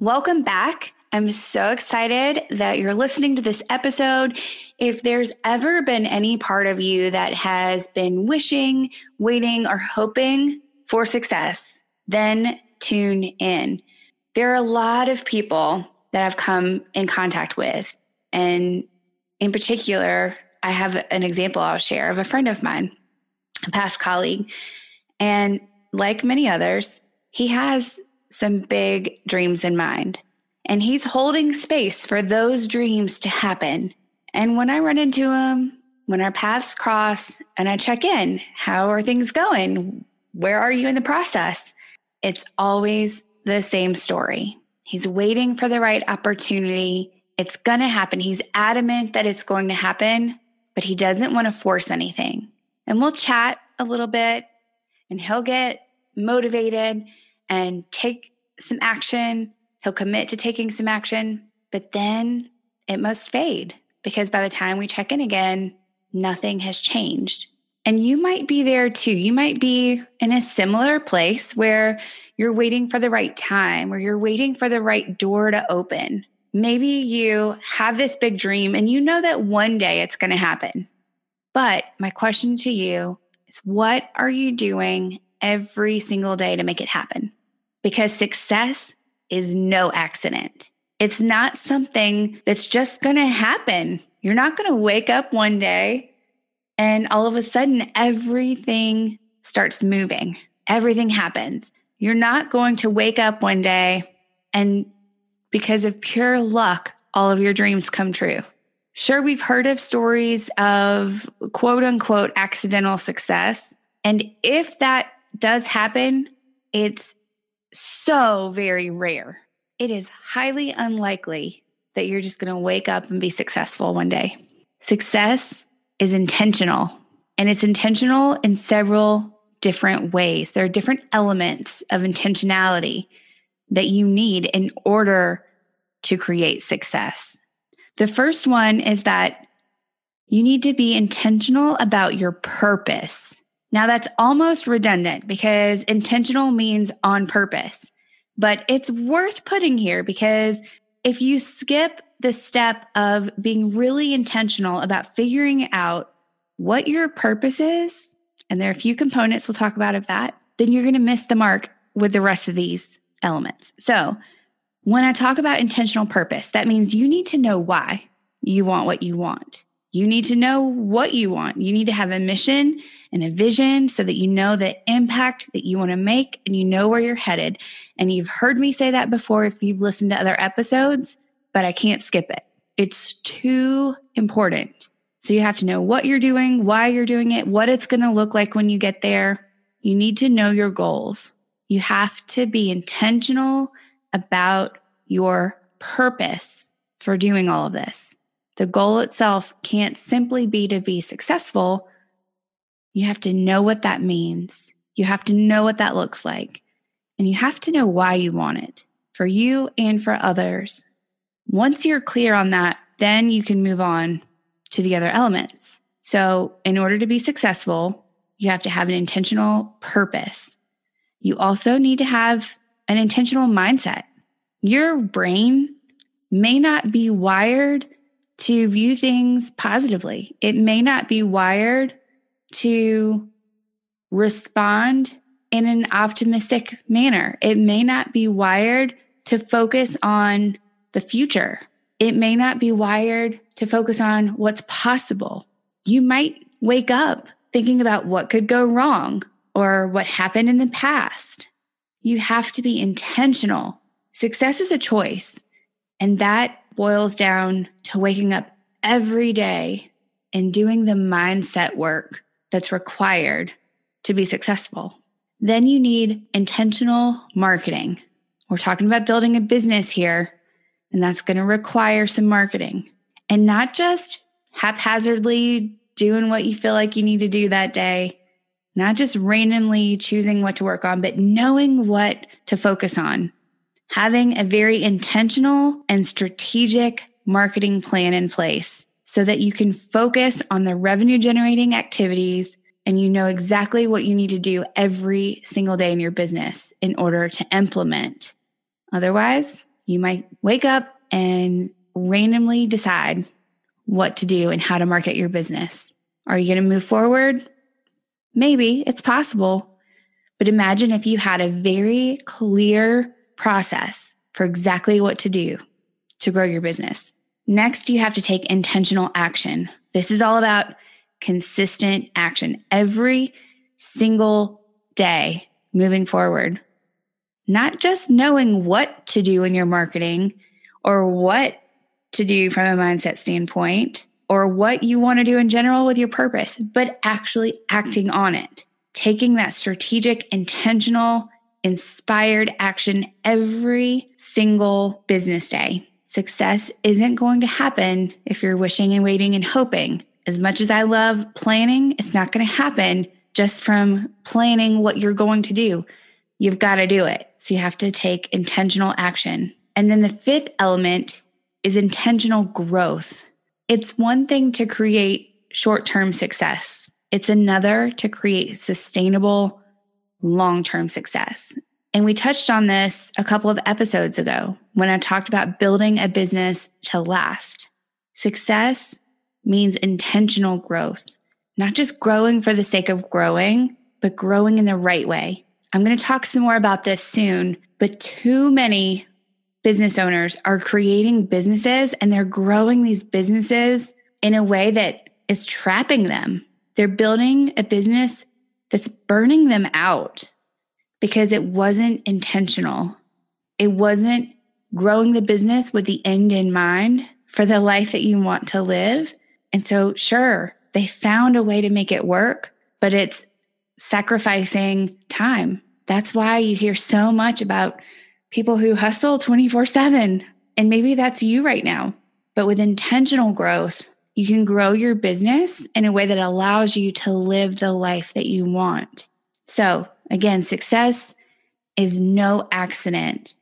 Welcome back. I'm so excited that you're listening to this episode. If there's ever been any part of you that has been wishing, waiting, or hoping for success, then tune in. There are a lot of people that I've come in contact with. And in particular, I have an example I'll share of a friend of mine, a past colleague. And like many others, he has some big dreams in mind. And he's holding space for those dreams to happen. And when I run into him, when our paths cross and I check in, how are things going? Where are you in the process? It's always the same story. He's waiting for the right opportunity. It's going to happen. He's adamant that it's going to happen, but he doesn't want to force anything. And we'll chat a little bit and he'll get motivated and take some action. He'll commit to taking some action, but then it must fade because by the time we check in again, nothing has changed. And you might be there too. You might be in a similar place where you're waiting for the right time, where you're waiting for the right door to open. Maybe you have this big dream and you know that one day it's going to happen. But my question to you is what are you doing every single day to make it happen? Because success is no accident. It's not something that's just going to happen. You're not going to wake up one day and all of a sudden everything starts moving. Everything happens. You're not going to wake up one day and because of pure luck, all of your dreams come true. Sure, we've heard of stories of quote unquote accidental success. And if that does happen, it's so very rare. It is highly unlikely that you're just going to wake up and be successful one day. Success is intentional, and it's intentional in several different ways. There are different elements of intentionality that you need in order to create success. The first one is that you need to be intentional about your purpose. Now, that's almost redundant because intentional means on purpose, but it's worth putting here because if you skip the step of being really intentional about figuring out what your purpose is, and there are a few components we'll talk about of that, then you're going to miss the mark with the rest of these elements. So, when I talk about intentional purpose, that means you need to know why you want what you want. You need to know what you want. You need to have a mission and a vision so that you know the impact that you want to make and you know where you're headed. And you've heard me say that before if you've listened to other episodes, but I can't skip it. It's too important. So you have to know what you're doing, why you're doing it, what it's going to look like when you get there. You need to know your goals. You have to be intentional about your purpose for doing all of this. The goal itself can't simply be to be successful. You have to know what that means. You have to know what that looks like. And you have to know why you want it for you and for others. Once you're clear on that, then you can move on to the other elements. So, in order to be successful, you have to have an intentional purpose. You also need to have an intentional mindset. Your brain may not be wired to view things positively. It may not be wired to respond in an optimistic manner. It may not be wired to focus on the future. It may not be wired to focus on what's possible. You might wake up thinking about what could go wrong or what happened in the past. You have to be intentional. Success is a choice, and that boils down to waking up every day and doing the mindset work that's required to be successful. Then you need intentional marketing. We're talking about building a business here, and that's going to require some marketing and not just haphazardly doing what you feel like you need to do that day, not just randomly choosing what to work on, but knowing what to focus on. Having a very intentional and strategic marketing plan in place so that you can focus on the revenue generating activities and you know exactly what you need to do every single day in your business in order to implement. Otherwise, you might wake up and randomly decide what to do and how to market your business. Are you going to move forward? Maybe it's possible. But imagine if you had a very clear process for exactly what to do to grow your business. Next, you have to take intentional action. This is all about consistent action every single day moving forward. Not just knowing what to do in your marketing or what to do from a mindset standpoint or what you want to do in general with your purpose, but actually acting on it, taking that strategic, intentional, inspired action every single business day. Success isn't going to happen if you're wishing and waiting and hoping. As much as I love planning, it's not going to happen just from planning what you're going to do. You've got to do it. So you have to take intentional action. And then the fifth element is intentional growth. It's one thing to create short term success, it's another to create sustainable long term success. And we touched on this a couple of episodes ago when I talked about building a business to last. Success means intentional growth, not just growing for the sake of growing, but growing in the right way. I'm going to talk some more about this soon, but too many business owners are creating businesses and they're growing these businesses in a way that is trapping them. They're building a business that's burning them out because it wasn't intentional. It wasn't growing the business with the end in mind for the life that you want to live. And so, sure, they found a way to make it work, but it's sacrificing time. That's why you hear so much about people who hustle 24 7. And maybe that's you right now. But with intentional growth, you can grow your business in a way that allows you to live the life that you want. So, again, success is no accident.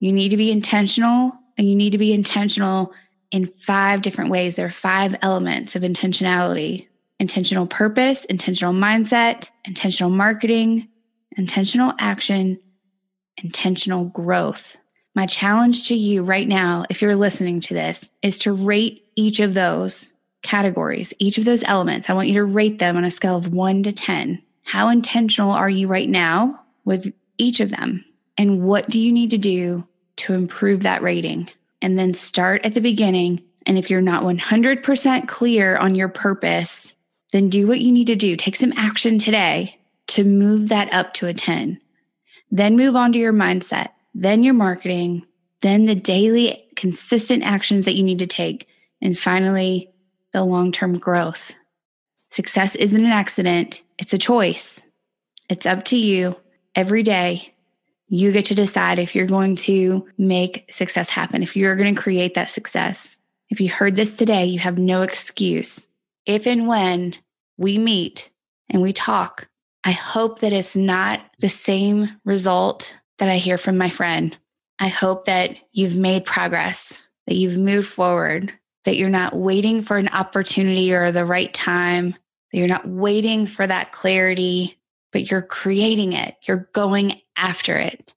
You need to be intentional, and you need to be intentional in five different ways. There are five elements of intentionality intentional purpose, intentional mindset, intentional marketing, intentional action, intentional growth. My challenge to you right now, if you're listening to this, is to rate each of those categories, each of those elements. I want you to rate them on a scale of one to 10. How intentional are you right now with each of them? And what do you need to do to improve that rating? And then start at the beginning. And if you're not 100% clear on your purpose, then do what you need to do. Take some action today to move that up to a 10. Then move on to your mindset, then your marketing, then the daily consistent actions that you need to take, and finally, the long term growth. Success isn't an accident, it's a choice. It's up to you every day. You get to decide if you're going to make success happen, if you're going to create that success. If you heard this today, you have no excuse. If and when we meet and we talk I hope that it's not the same result that I hear from my friend. I hope that you've made progress, that you've moved forward, that you're not waiting for an opportunity or the right time, that you're not waiting for that clarity, but you're creating it, you're going after it.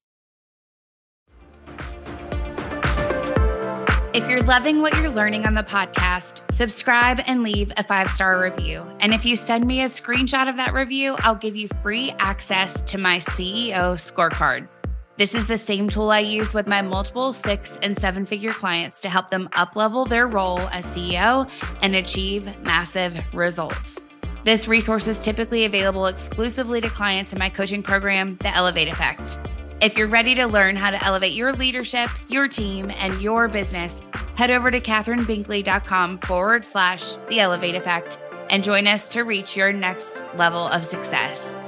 If you're loving what you're learning on the podcast, subscribe and leave a five star review. And if you send me a screenshot of that review, I'll give you free access to my CEO scorecard. This is the same tool I use with my multiple six and seven figure clients to help them uplevel their role as CEO and achieve massive results. This resource is typically available exclusively to clients in my coaching program, The Elevate Effect. If you're ready to learn how to elevate your leadership, your team, and your business, head over to kathrynbinkley.com forward slash The Elevate Effect and join us to reach your next level of success.